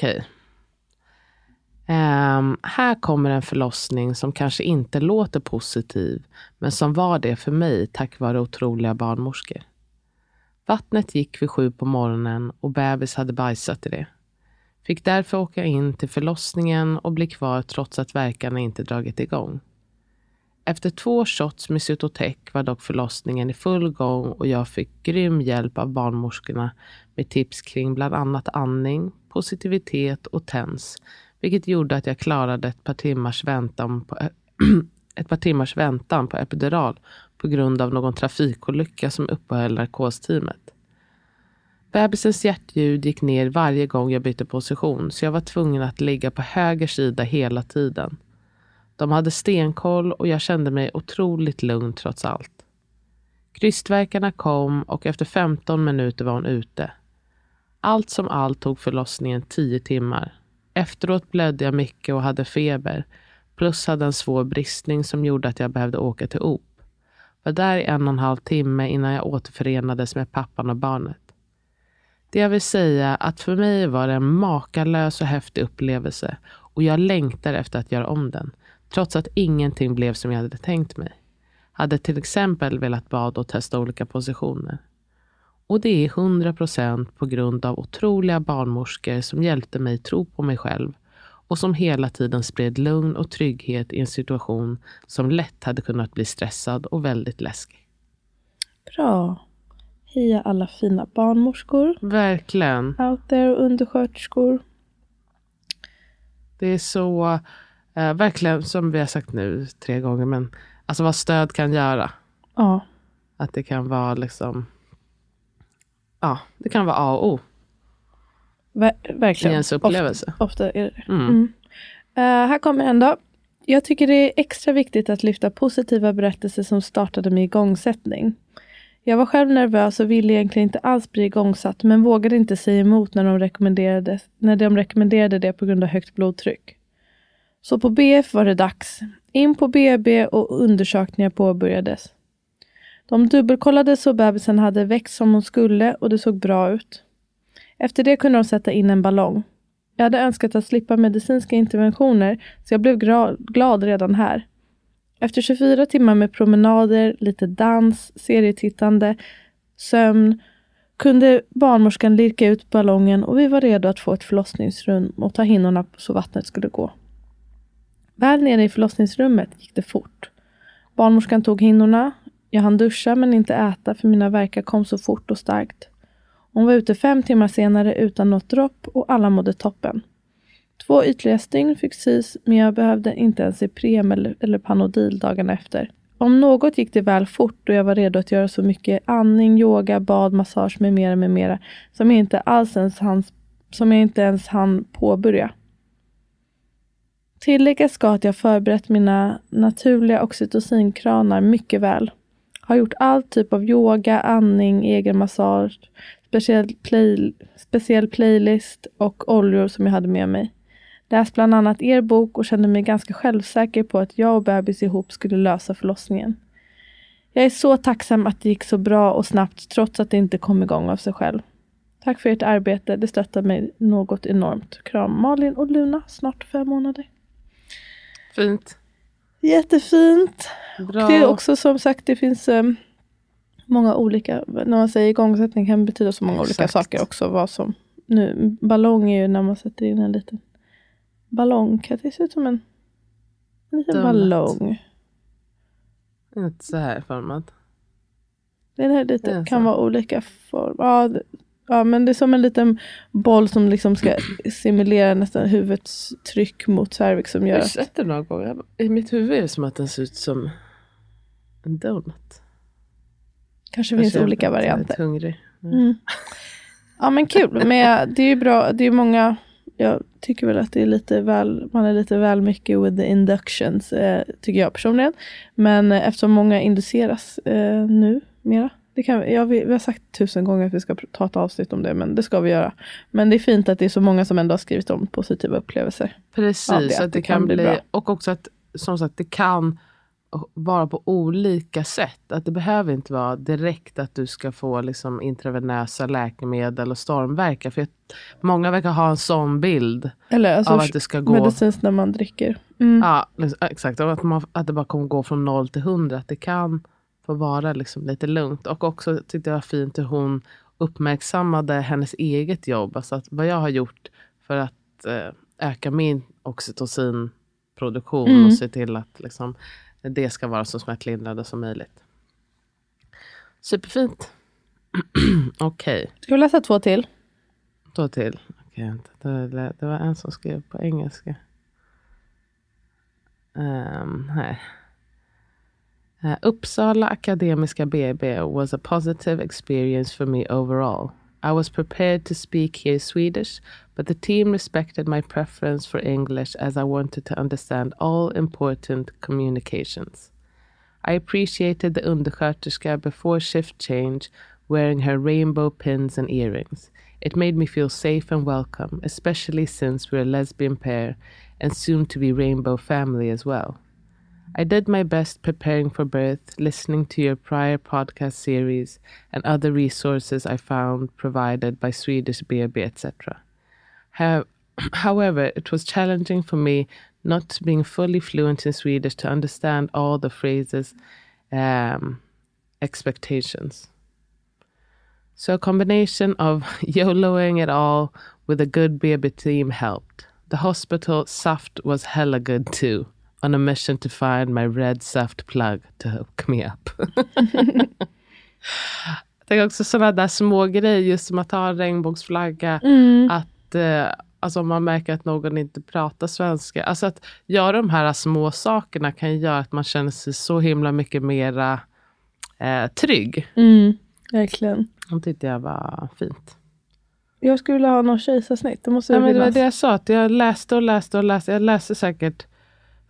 Okej. Um, här kommer en förlossning som kanske inte låter positiv, men som var det för mig tack vare otroliga barnmorskor. Vattnet gick vid sju på morgonen och bebis hade bajsat i det. Fick därför åka in till förlossningen och bli kvar trots att verkarna inte dragit igång. Efter två shots med Cytotec var dock förlossningen i full gång och jag fick grym hjälp av barnmorskorna med tips kring bland annat andning, positivitet och TENS, vilket gjorde att jag klarade ett par timmars väntan på, [clears throat] ett par timmars väntan på epidural på grund av någon trafikolycka som uppehöll narkosteamet. Bebisens hjärtljud gick ner varje gång jag bytte position så jag var tvungen att ligga på höger sida hela tiden. De hade stenkoll och jag kände mig otroligt lugn trots allt. Krystverkarna kom och efter 15 minuter var hon ute. Allt som allt tog förlossningen tio timmar. Efteråt blödde jag mycket och hade feber. Plus hade en svår bristning som gjorde att jag behövde åka till OP. Var där i en och en halv timme innan jag återförenades med pappan och barnet. Det jag vill säga att för mig var det en makalös och häftig upplevelse och jag längtar efter att göra om den. Trots att ingenting blev som jag hade tänkt mig. Hade till exempel velat bada och testa olika positioner. Och det är 100% på grund av otroliga barnmorskor som hjälpte mig tro på mig själv och som hela tiden spred lugn och trygghet i en situation som lätt hade kunnat bli stressad och väldigt läskig. Bra. Heja alla fina barnmorskor Verkligen. out there och undersköterskor. Det är så, eh, verkligen som vi har sagt nu tre gånger, men alltså vad stöd kan göra. Ja, Att det kan vara liksom, ja, det kan vara A och O ver- i verkligen. ens upplevelse. Ofta, ofta är det det. Mm. Mm. Eh, här kommer en då. Jag tycker det är extra viktigt att lyfta positiva berättelser som startade med igångsättning. Jag var själv nervös och ville egentligen inte alls bli igångsatt men vågade inte säga emot när de rekommenderade, när de rekommenderade det på grund av högt blodtryck. Så på BF var det dags. In på BB och undersökningar påbörjades. De dubbelkollade så bebisen hade växt som hon skulle och det såg bra ut. Efter det kunde de sätta in en ballong. Jag hade önskat att slippa medicinska interventioner så jag blev glad redan här. Efter 24 timmar med promenader, lite dans, serietittande, sömn kunde barnmorskan lirka ut ballongen och vi var redo att få ett förlossningsrum och ta hinnorna så vattnet skulle gå. Väl nere i förlossningsrummet gick det fort. Barnmorskan tog hinnorna. Jag hann duscha men inte äta för mina verkar kom så fort och starkt. Hon var ute fem timmar senare utan något dropp och alla mådde toppen. Två ytliga stygn fick sys men jag behövde inte ens Ipren eller, eller Panodil dagarna efter. Om något gick det väl fort och jag var redo att göra så mycket andning, yoga, bad, massage med mera med mera som jag inte alls ens hann, som jag inte ens hann påbörja. Tilläggas ska att jag förberett mina naturliga oxytocinkranar mycket väl. Har gjort all typ av yoga, andning, egen massage, speciell, play, speciell playlist och oljor som jag hade med mig. Läst bland annat er bok och kände mig ganska självsäker på att jag och bebis ihop skulle lösa förlossningen. Jag är så tacksam att det gick så bra och snabbt trots att det inte kom igång av sig själv. Tack för ert arbete, det stöttar mig något enormt. Kram Malin och Luna, snart fem månader. Fint. Jättefint. Bra. Det är också som sagt, det finns um, många olika, när man säger igångsättning kan betyda så många olika Exakt. saker också. Vad som, nu, ballong är ju när man sätter in en liten ballong. Kan det se ut som en, en liten Donut. ballong? Inte så här format. Den här lite, kan vara olika form. Ja, ja, men det är som en liten boll som liksom ska simulera nästan huvudets tryck mot cervix som gör Jag har sett det några gånger. I mitt huvud är det som att den ser ut som en donut. kanske finns jag olika är lite varianter. hungrig. Mm. Ja men kul, men det är ju bra, det är många, jag tycker väl att det är lite väl, man är lite väl mycket with the inductions, eh, tycker jag personligen. Men eh, eftersom många induceras eh, nu mera, det kan, ja, vi, vi har sagt tusen gånger att vi ska ta ett avsnitt om det, men det ska vi göra. Men det är fint att det är så många som ändå har skrivit om positiva upplevelser. Precis, Ja, det- att det, kan bli, bra. och också att som sagt det kan vara på olika sätt. Att det behöver inte vara direkt att du ska få liksom intravenösa läkemedel och stormverka. För att många verkar ha en sån bild Eller alltså av att det ska gå medicinskt när man dricker. Mm. Ja, liksom, exakt. Och att, man, att det bara kommer gå från noll till hundra. Att det kan få vara liksom lite lugnt. Och också tyckte jag var fint hur hon uppmärksammade hennes eget jobb. Alltså att vad jag har gjort för att eh, öka min oxytocinproduktion Mm. och se till att liksom, det ska vara så smärtlindrande som möjligt. Superfint. [clears throat] Okej, Ska vi läsa två till? då till. Var, det var en som skrev på engelska. Um, här. Uh, Uppsala Akademiska BB was a positive experience for me overall. I was prepared to speak here Swedish, but the team respected my preference for English as I wanted to understand all important communications. I appreciated the undersköterska before shift change wearing her rainbow pins and earrings. It made me feel safe and welcome, especially since we're a lesbian pair and soon to be rainbow family as well. I did my best preparing for birth, listening to your prior podcast series and other resources I found provided by Swedish BB, etc. [clears throat] However, it was challenging for me not being fully fluent in Swedish to understand all the phrases, um, expectations. So a combination of [laughs] YOLOing it all with a good BB team helped. The hospital Saft was hella good too, on a mission to find my red Saft plug to hook me up. [laughs] Jag tänker också sådana där små grejer, just som att ha en regnbågsflagga. Att eh, alltså om man märker att någon inte pratar svenska. Alltså att göra de här små sakerna kan göra att man känner sig så himla mycket mera eh, trygg. Mm, verkligen. Det tyckte jag var fint. Jag skulle vilja ha någon kejsarsnitt. Det måste Ja, det men det var det jag sa, att jag läste och läste och läste. Jag läste säkert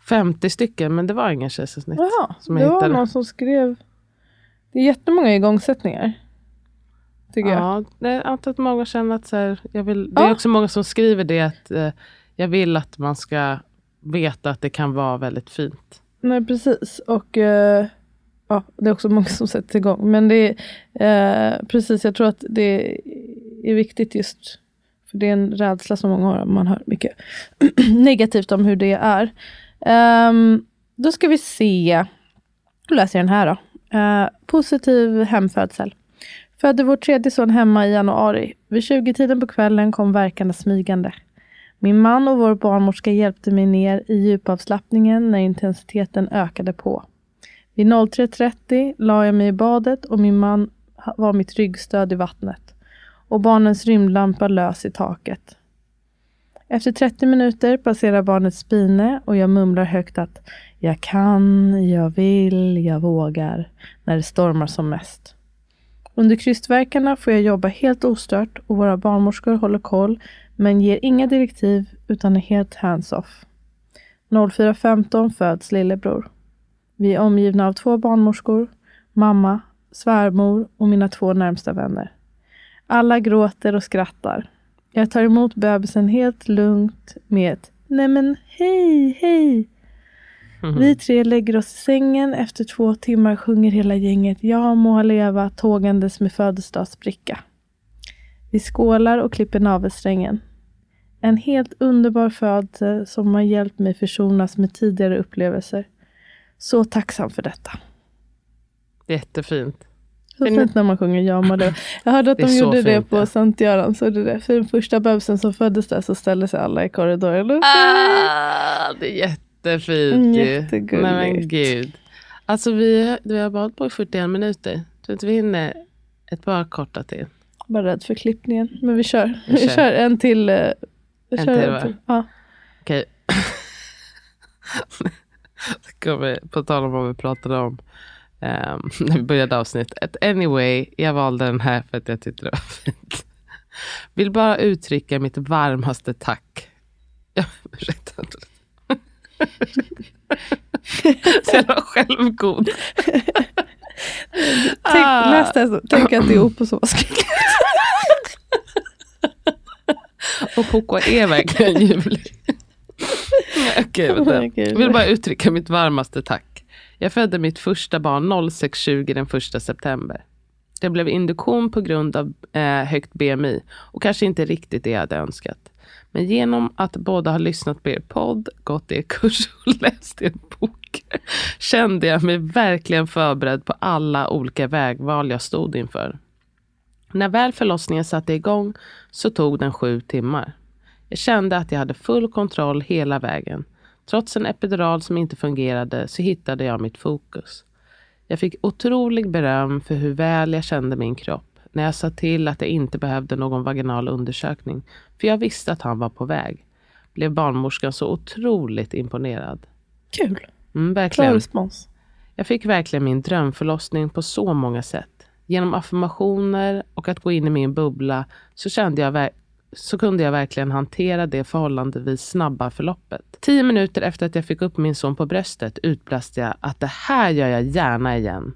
50 stycken, men det var ingen kejsarsnitt. Jaha, som jag det var hittade. någon som skrev. Det är jättemånga igångsättningar. Tycker jag. Ja, det är antar att många känner att så här, jag vill, det är Ja. också många som skriver det att eh, jag vill att man ska veta att det kan vara väldigt fint. Nej, precis. Och eh, ja, det är också många som sätter igång. Men det är eh, precis, jag tror att det är viktigt just för det är en rädsla som många har. Man hör mycket [clears throat] negativt om hur det är. Um, då ska vi se. Då läser jag den här då. Uh, positiv hemfödsel. Födde vår tredje son hemma i januari. Vid 20-tiden på kvällen kom verkarna smygande. Min man och vår barnmorska hjälpte mig ner i djupavslappningen när intensiteten ökade på. Vid 03.30 la jag mig i badet och min man var mitt ryggstöd i vattnet. Och barnens rymdlampa lös i taket. Efter 30 minuter passerar barnet spine och jag mumlar högt att jag kan, jag vill, jag vågar när det stormar som mest. Under krystvärkarna får jag jobba helt ostört och våra barnmorskor håller koll men ger inga direktiv utan är helt hands-off. 04.15 föds lillebror. Vi är omgivna av två barnmorskor, mamma, svärmor och mina två närmsta vänner. Alla gråter och skrattar. Jag tar emot bebisen helt lugnt med ett Nej men hej, hej. Vi tre lägger oss i sängen. Efter två timmar sjunger hela gänget Jag må leva tågandes med födelsedagsbricka. Vi skålar och klipper navelsträngen. En helt underbar födelse som har hjälpt mig försonas med tidigare upplevelser. Så tacksam för detta. Jättefint. Så Fin- fint när man sjunger Ja leva. Jag hörde att Det de gjorde det fint, på ja. Sankt Göran. Så det. För den första bebisen som föddes där så ställde sig alla i korridoren. Ah, det är jättefint jättegulligt. Nej men gud. Alltså vi, vi har bara på i 41 minuter. Tror inte vi hinner ett par korta till. Bara rädd för klippningen. Men vi kör. Vi Vi kör. kör en till. eh, vi En kör till, va? Ja. Okej. [laughs] Kommer, på tal om vad vi pratade om ehm, [laughs] när vi började avsnittet. Anyway, jag valde den här för att jag tyckte det var fint. [laughs] Vill bara uttrycka mitt varmaste tack. [laughs] Ja, ursäkta. Så jävla självgod. Tänk, Ah. Tänk att det är Oppo som har skrivit. Och Poco är verkligen ljuvlig. Okej, vänta. Gud. Jag vill bara uttrycka mitt varmaste tack. Jag födde mitt första barn 06.20 den 1 september. Det blev induktion på grund av eh, högt BMI och kanske inte riktigt det jag hade önskat. Men genom att båda har lyssnat på er podd, gått er kurs och [laughs] läst er bok kände jag mig verkligen förberedd på alla olika vägval jag stod inför. När väl förlossningen satte igång så tog den sju timmar. Jag kände att jag hade full kontroll hela vägen. Trots en epidural som inte fungerade så hittade jag mitt fokus. Jag fick otrolig beröm för hur väl jag kände min kropp när jag sa till att jag inte behövde någon vaginal undersökning, för jag visste att han var på väg. Blev barnmorskan så otroligt imponerad. Kul. Mm, verkligen. respons. Jag fick verkligen min drömförlossning på så många sätt. Genom affirmationer och att gå in i min bubbla så, kände jag så kunde jag verkligen hantera det förhållandevis snabba förloppet. Tio minuter efter att jag fick upp min son på bröstet utbrast jag att det här gör jag gärna igen.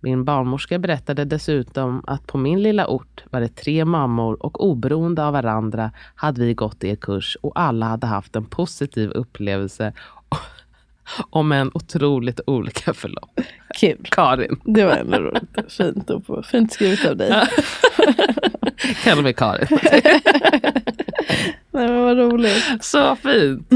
Min barnmorska berättade dessutom att på min lilla ort var det tre mammor och oberoende av varandra hade vi gått er kurs och alla hade haft en positiv upplevelse om en otroligt olika förlopp. Kul. Karin. Det var ändå roligt. Fint, Oppo. Fint skrivet av dig. [laughs] Kallar mig Karin. Nej, men vad roligt. Så fint.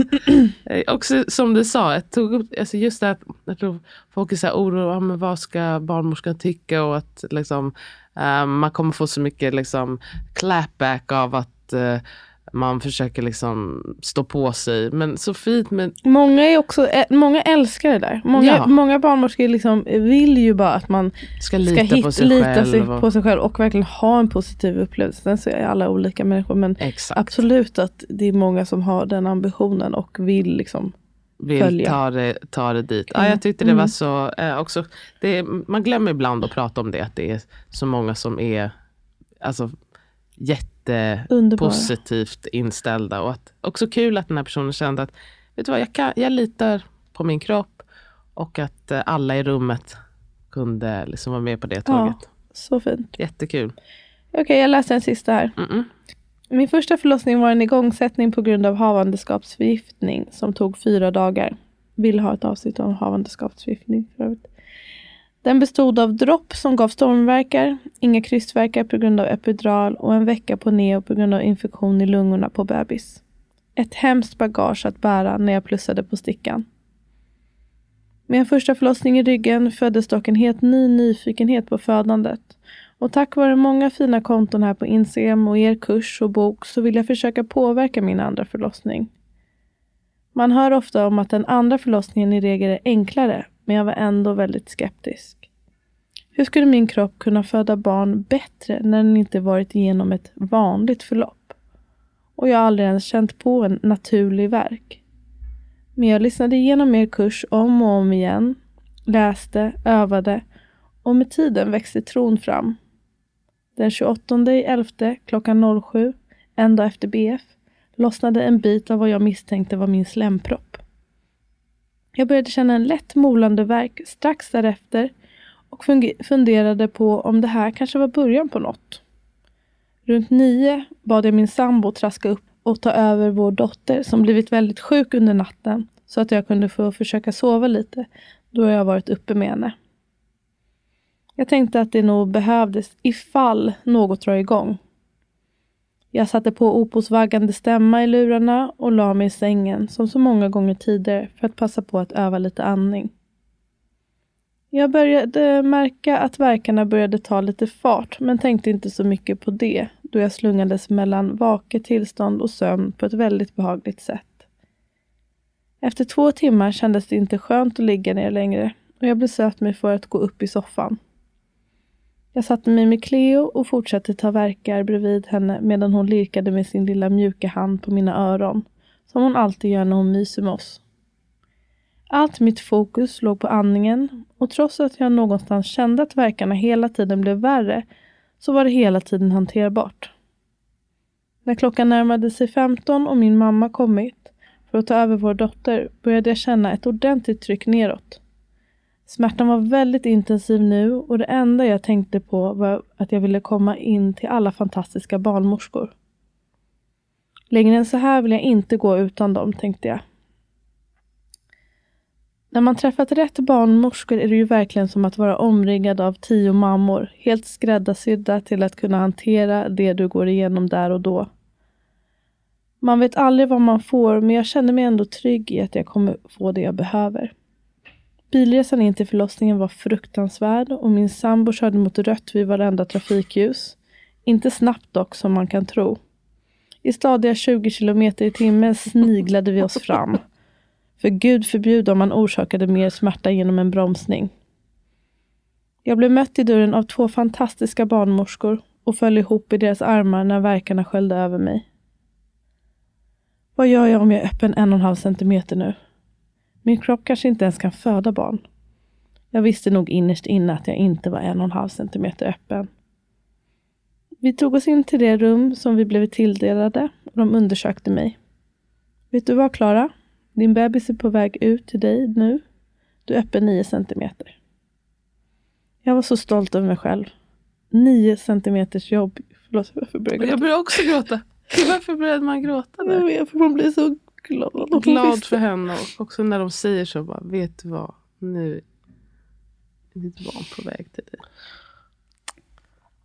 Eh, Också som du sa, jag tog upp, alltså just det att jag tror folk är så här ja, men vad ska barnmorskan tycka och att liksom, eh, man kommer få så mycket liksom, clapback av att eh, man försöker liksom stå på sig. Men så fint med Många, är också, ä- många älskar det där. Många, Ja. många barnmorskor liksom vill ju bara att man ska ska lita hit, på sig lita sig och, på sig själv och verkligen ha en positiv upplevelse. Sen så är alla olika människor men Exakt. absolut att det är många som har den ambitionen och vill liksom. vill följa. ta det, ta det dit. Ja, Mm. jag tyckte det Mm. var så, eh, också, det, man glömmer ibland att prata om det, att det är så många som är alltså, jättepositivt inställda. Och att, också kul att den här personen kände att vet du vad, jag, kan, jag litar på min kropp och att eh, alla i rummet kunde liksom vara med på det tåget. Så fint. Jättekul. Okej, jag läser en sista här. Mm-mm. Min första förlossning var en igångsättning på grund av havandeskapsförgiftning som tog fyra dagar. Vill ha ett avsnitt om havandeskapsförgiftning för övrigt. Den bestod av dropp som gav stormverkar, inga krystvärkar på grund av epidural och en vecka på neo på grund av infektion i lungorna på bebis. Ett hemskt bagage att bära när jag plussade på stickan. Med en första förlossning i ryggen föddes dock en helt ny nyfikenhet på födandet. Och tack vare många fina konton här på Instagram och er kurs och bok så vill jag försöka påverka min andra förlossning. Man hör ofta om att den andra förlossningen i regel är enklare, men jag var ändå väldigt skeptisk. Hur skulle min kropp kunna föda barn bättre när den inte varit igenom ett vanligt förlopp? Och jag har aldrig ens känt på en naturlig verk. Men jag lyssnade igenom er kurs om och om igen, läste, övade och med tiden växte tron fram. Den 28 11 klockan 07, en dag efter BF, lossnade en bit av vad jag misstänkte var min slempropp. Jag började känna en lätt molande värk strax därefter och funderade på om det här kanske var början på något. Runt nio bad jag min sambo traska upp och ta över vår dotter som blivit väldigt sjuk under natten så att jag kunde få försöka sova lite då jag varit uppe med henne. Jag tänkte att det nog behövdes ifall något drar igång. Jag satte på Opos vaggande stämma i lurarna och la mig i sängen som så många gånger tidigare för att passa på att öva lite andning. Jag började märka att verkarna började ta lite fart men tänkte inte så mycket på det då jag slungades mellan vaket tillstånd och sömn på ett väldigt behagligt sätt. Efter två timmar kändes det inte skönt att ligga ner längre och jag beslöt mig för att gå upp i soffan. Jag satte mig med Cleo och fortsatte ta verkar bredvid henne medan hon lirkade med sin lilla mjuka hand på mina öron, som hon alltid gör när hon myser med oss. Allt mitt fokus låg på andningen och trots att jag någonstans kände att verkarna hela tiden blev värre så var det hela tiden hanterbart. När klockan närmade sig 15 och min mamma kommit för att ta över vår dotter började jag känna ett ordentligt tryck neråt. Smärtan var väldigt intensiv nu och det enda jag tänkte på var att jag ville komma in till alla fantastiska barnmorskor. Längre än så här vill jag inte gå utan dem, tänkte jag. När man träffat rätt barnmorskor är det ju verkligen som att vara omringad av tio mammor, helt skräddarsydda till att kunna hantera det du går igenom där och då. Man vet aldrig vad man får, men jag känner mig ändå trygg i att jag kommer få det jag behöver. Bilresan in till förlossningen var fruktansvärd och min sambo körde mot rött vid varenda trafikljus. Inte snabbt dock, som man kan tro. I stadiga 20 kilometer i timmen sniglade vi oss fram. För Gud förbjude om man orsakade mer smärta genom en bromsning. Jag blev mött i dörren av två fantastiska barnmorskor och föll ihop i deras armar när verkarna sköljde över mig. Vad gör jag om jag är öppen en och en halv centimeter nu? Min kropp kanske inte ens kan föda barn. Jag visste nog innerst inne att jag inte var en och en halv centimeter öppen. Vi tog oss in till det rum som vi blev tilldelade och de undersökte mig. Vet du vad, Klara? Din bebis är på väg ut till dig nu. Du är öppen 9 centimeter. Jag var så stolt över mig själv. 9 centimeters jobb. Förlåt, varför började jag Jag börjar också gråta. [laughs] Varför började man gråta Jag där? vet, för man blir så glad. att Glad visste. för henne och också när de säger så bara, vet du vad, nu är ditt barn på väg till dig.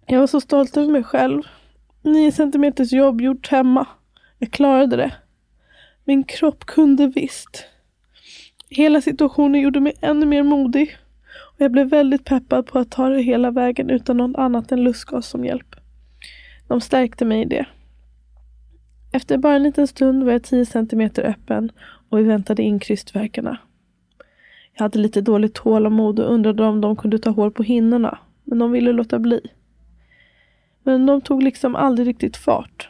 Jag var så stolt över mig själv. 9 centimeters jobb gjort hemma. Jag klarade det. Min kropp kunde visst. Hela situationen gjorde mig ännu mer modig. Och jag blev väldigt peppad på att ta det hela vägen utan något annat än lustgas som hjälp. De stärkte mig i det. Efter bara en liten stund var jag 10 centimeter öppen och vi väntade in krystvärkarna. Jag hade lite dåligt tålamod och undrade om de kunde ta hål på hinnorna, men de ville låta bli. Men de tog liksom aldrig riktigt fart.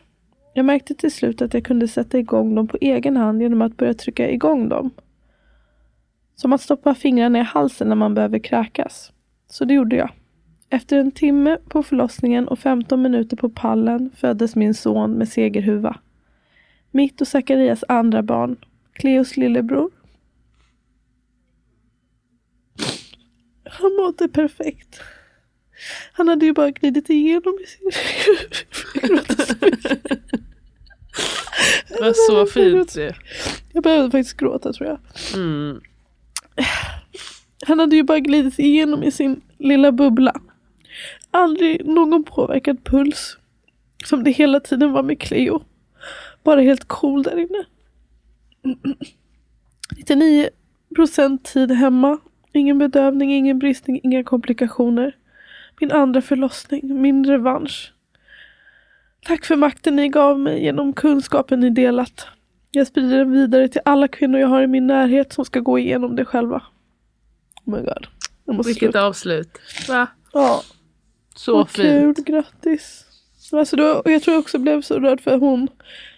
Jag märkte till slut att jag kunde sätta igång dem på egen hand genom att börja trycka igång dem. Som att stoppa fingrarna i halsen när man behöver kräkas. Så det gjorde jag. Efter en timme på förlossningen och 15 minuter på pallen föddes min son med segerhuva. Mitt och Zacharias andra barn, Cleos lillebror. Han mådde perfekt. Han hade ju bara glidit igenom i sin... Det var så fint ju. Jag behövde faktiskt gråta tror jag. Mm. Han hade ju bara glidit igenom i sin lilla bubbla. Aldrig någon påverkad puls. Som det hela tiden var med Cleo. Bara helt cool där inne. 99 procent tid hemma. Ingen bedövning, ingen bristning, inga komplikationer. Min andra förlossning, min revansch. Tack för makten ni gav mig genom kunskapen ni delat. Jag sprider den vidare till alla kvinnor jag har i min närhet som ska gå igenom det själva. Oh my god. Jag måste Vilket sluta. avslut. Va? Ja, Så vad kul, fint. grattis. Alltså då, jag tror jag också blev så rörd för hon.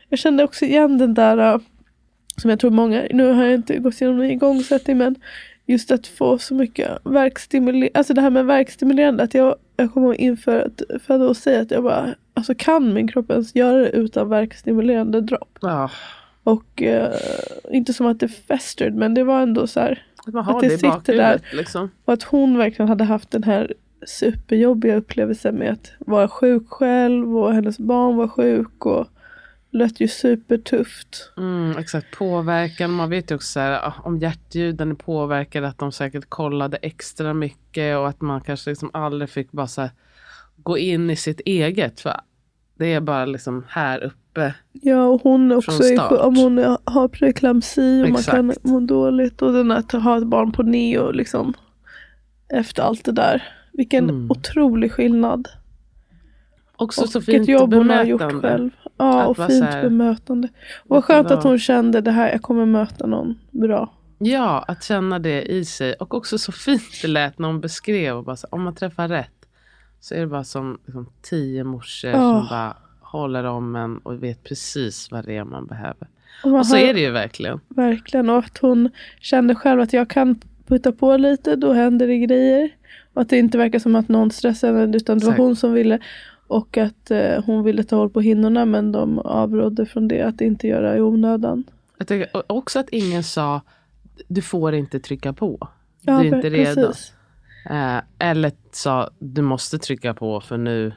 Jag kände också igen den där, äh, som jag tror många, nu har jag inte gått igenom en igångsättning men just att få så mycket verkstimulerande, alltså det här med verkstimulerande, att jag, jag kommer inför att föda och säga att jag bara, alltså kan min kropp ens göra det utan verkstimulerande dropp? Ja, Och eh, inte som att det festered men det var ändå så här, att man har Att det, det sitter bakhuvudet liksom. och att hon verkligen hade haft den här superjobbiga upplevelsen med att vara sjuk själv och hennes barn var sjuk och lät ju supertufft. Mm, exakt, påverkan. Man vet ju också så här, ah, om hjärtljuden är påverkade att de säkert kollade extra mycket och att man kanske liksom aldrig fick bara här, gå in i sitt eget. För Det är bara liksom här uppe. Ja, och hon också är, om hon har preeklamsi och man kan Exakt. må dåligt. Och den att ha ett barn på neo liksom. Efter allt det där. Vilken Mm. otrolig skillnad. Också och så fint jobb hon har gjort själv. Ja, Att och fint här- bemötande. Och vad skönt att var- hon kände det här, jag kommer möta någon bra. Ja, att känna det i sig. Och också så fint det lät när hon beskrev. Och bara så, om man träffar rätt så är det bara som liksom, tio morsor Ja. som bara håller om en och vet precis vad det är man behöver. Och, man Och så hör- är det ju verkligen. Verkligen. Och att hon kände själv att jag kan putta på lite, då händer det grejer. Och att det inte verkar som att någon stressar henne, utan det var Exakt. hon som ville. Och att eh, hon ville ta håll på hinnorna, men de avrådde från det, att inte göra i onödan. Jag tycker också att ingen sa du får inte trycka på. Ja, du är inte pre- redo. Eh, eller sa du måste trycka på för nu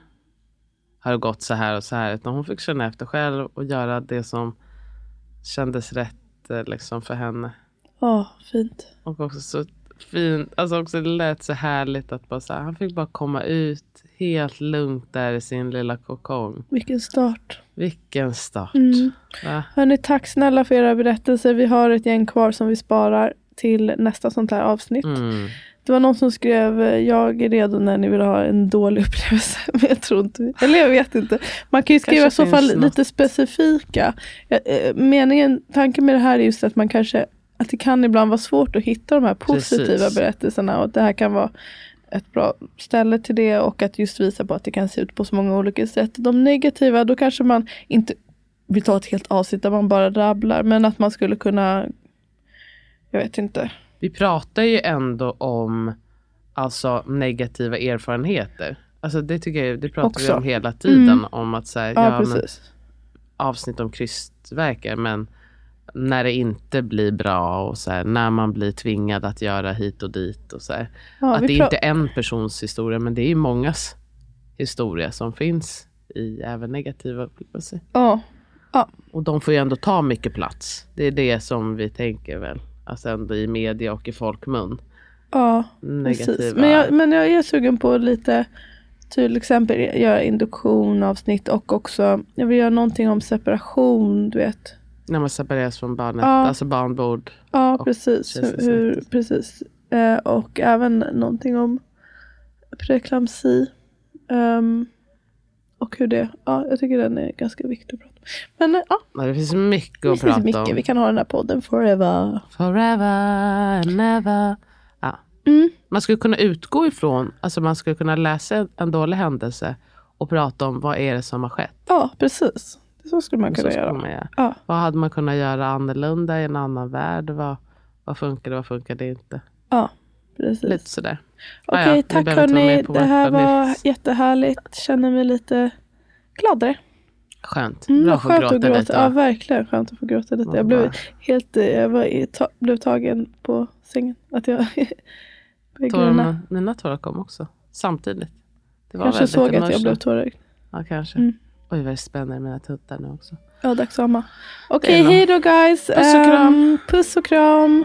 har det gått så här och så här. Utan hon fick känna efter själv och göra det som kändes rätt eh, liksom, för henne. Ja, fint. Och också så fint, alltså också det lät så härligt att bara så här, han fick bara komma ut helt lugnt där i sin lilla kokong. Vilken start. Vilken start. Mm. Va? Tack snälla för era berättelser. Vi har ett gäng kvar som vi sparar till nästa sånt här avsnitt. Mm. Det var någon som skrev, eh, jag är redo när ni vill ha en dålig upplevelse. [laughs] Men jag tror inte, eller jag vet inte. Man kan ju skriva i så fall något. lite specifika. Eh, Meningen, tanken med det här är just att man kanske, att det kan ibland vara svårt att hitta de här positiva Precis. berättelserna. Och att det här kan vara ett bra ställe till det och att just visa på att det kan se ut på så många olika sätt. De negativa, då kanske man inte vill ta ett helt avsnitt där man bara rabblar. Men att man skulle kunna, jag vet inte. Vi pratar ju ändå om alltså, negativa erfarenheter. Alltså det tycker jag, det pratar Också. vi om hela tiden. Mm. Om att så här, Ja, ja, men, avsnitt om krystverkar. Men när det inte blir bra och så här, när man blir tvingad att göra hit och dit. Och så. Ja, att det är inte en persons historia men det är ju mångas historia som finns i även negativa upplevelser. Ja, Och de får ju ändå ta mycket plats. Det är det som vi tänker väl. Alltså ändå i media och i folkmun. ja. Negativa. Precis. Men, jag, men jag är sugen på lite till exempel göra induktionavsnitt och också jag vill göra någonting om separation, du vet. När man separeras från barnet. Ja. Alltså barnbord. Ja, precis. Hur, hur, precis. Eh, och även någonting om preeklamsi. Ehm, och hur det, ja, jag tycker den är ganska viktig att prata om. Men ja, Ja, Det finns mycket att finns prata mycket. om. Vi kan ha den här podden forever. Forever and never. Ja. Mm. Man skulle kunna utgå ifrån, alltså man skulle kunna läsa en- en dålig händelse och prata om vad är det som har skett. Ja, precis. Så skulle man kunna göra. man göra. Ja. Vad hade man kunnat göra annorlunda i en annan värld? Vad, vad funkade, vad funkade inte? Ja, precis. Lite sådär. Okej, Ah, ja, tack hörni. Det här var familj. jättehärligt. Känner mig lite gladare. Skönt. Mm, Bra vad att få skönt gråta att gråta. lite. Ja, verkligen skönt att få gråta lite. Ja, Jag blev helt eh, jag var, ta, blev tagen på sängen. Att jag. [laughs] Tårarna, mina tårar kom också. Samtidigt. Det var Kanske såg att jag blev tårögd. Ja, kanske. Mm. Oj, vad det spänner mina tuttar nu också. Ja, dags att amma. Det är Okej, bra. hej då guys. Puss och kram. Ehm, puss och kram.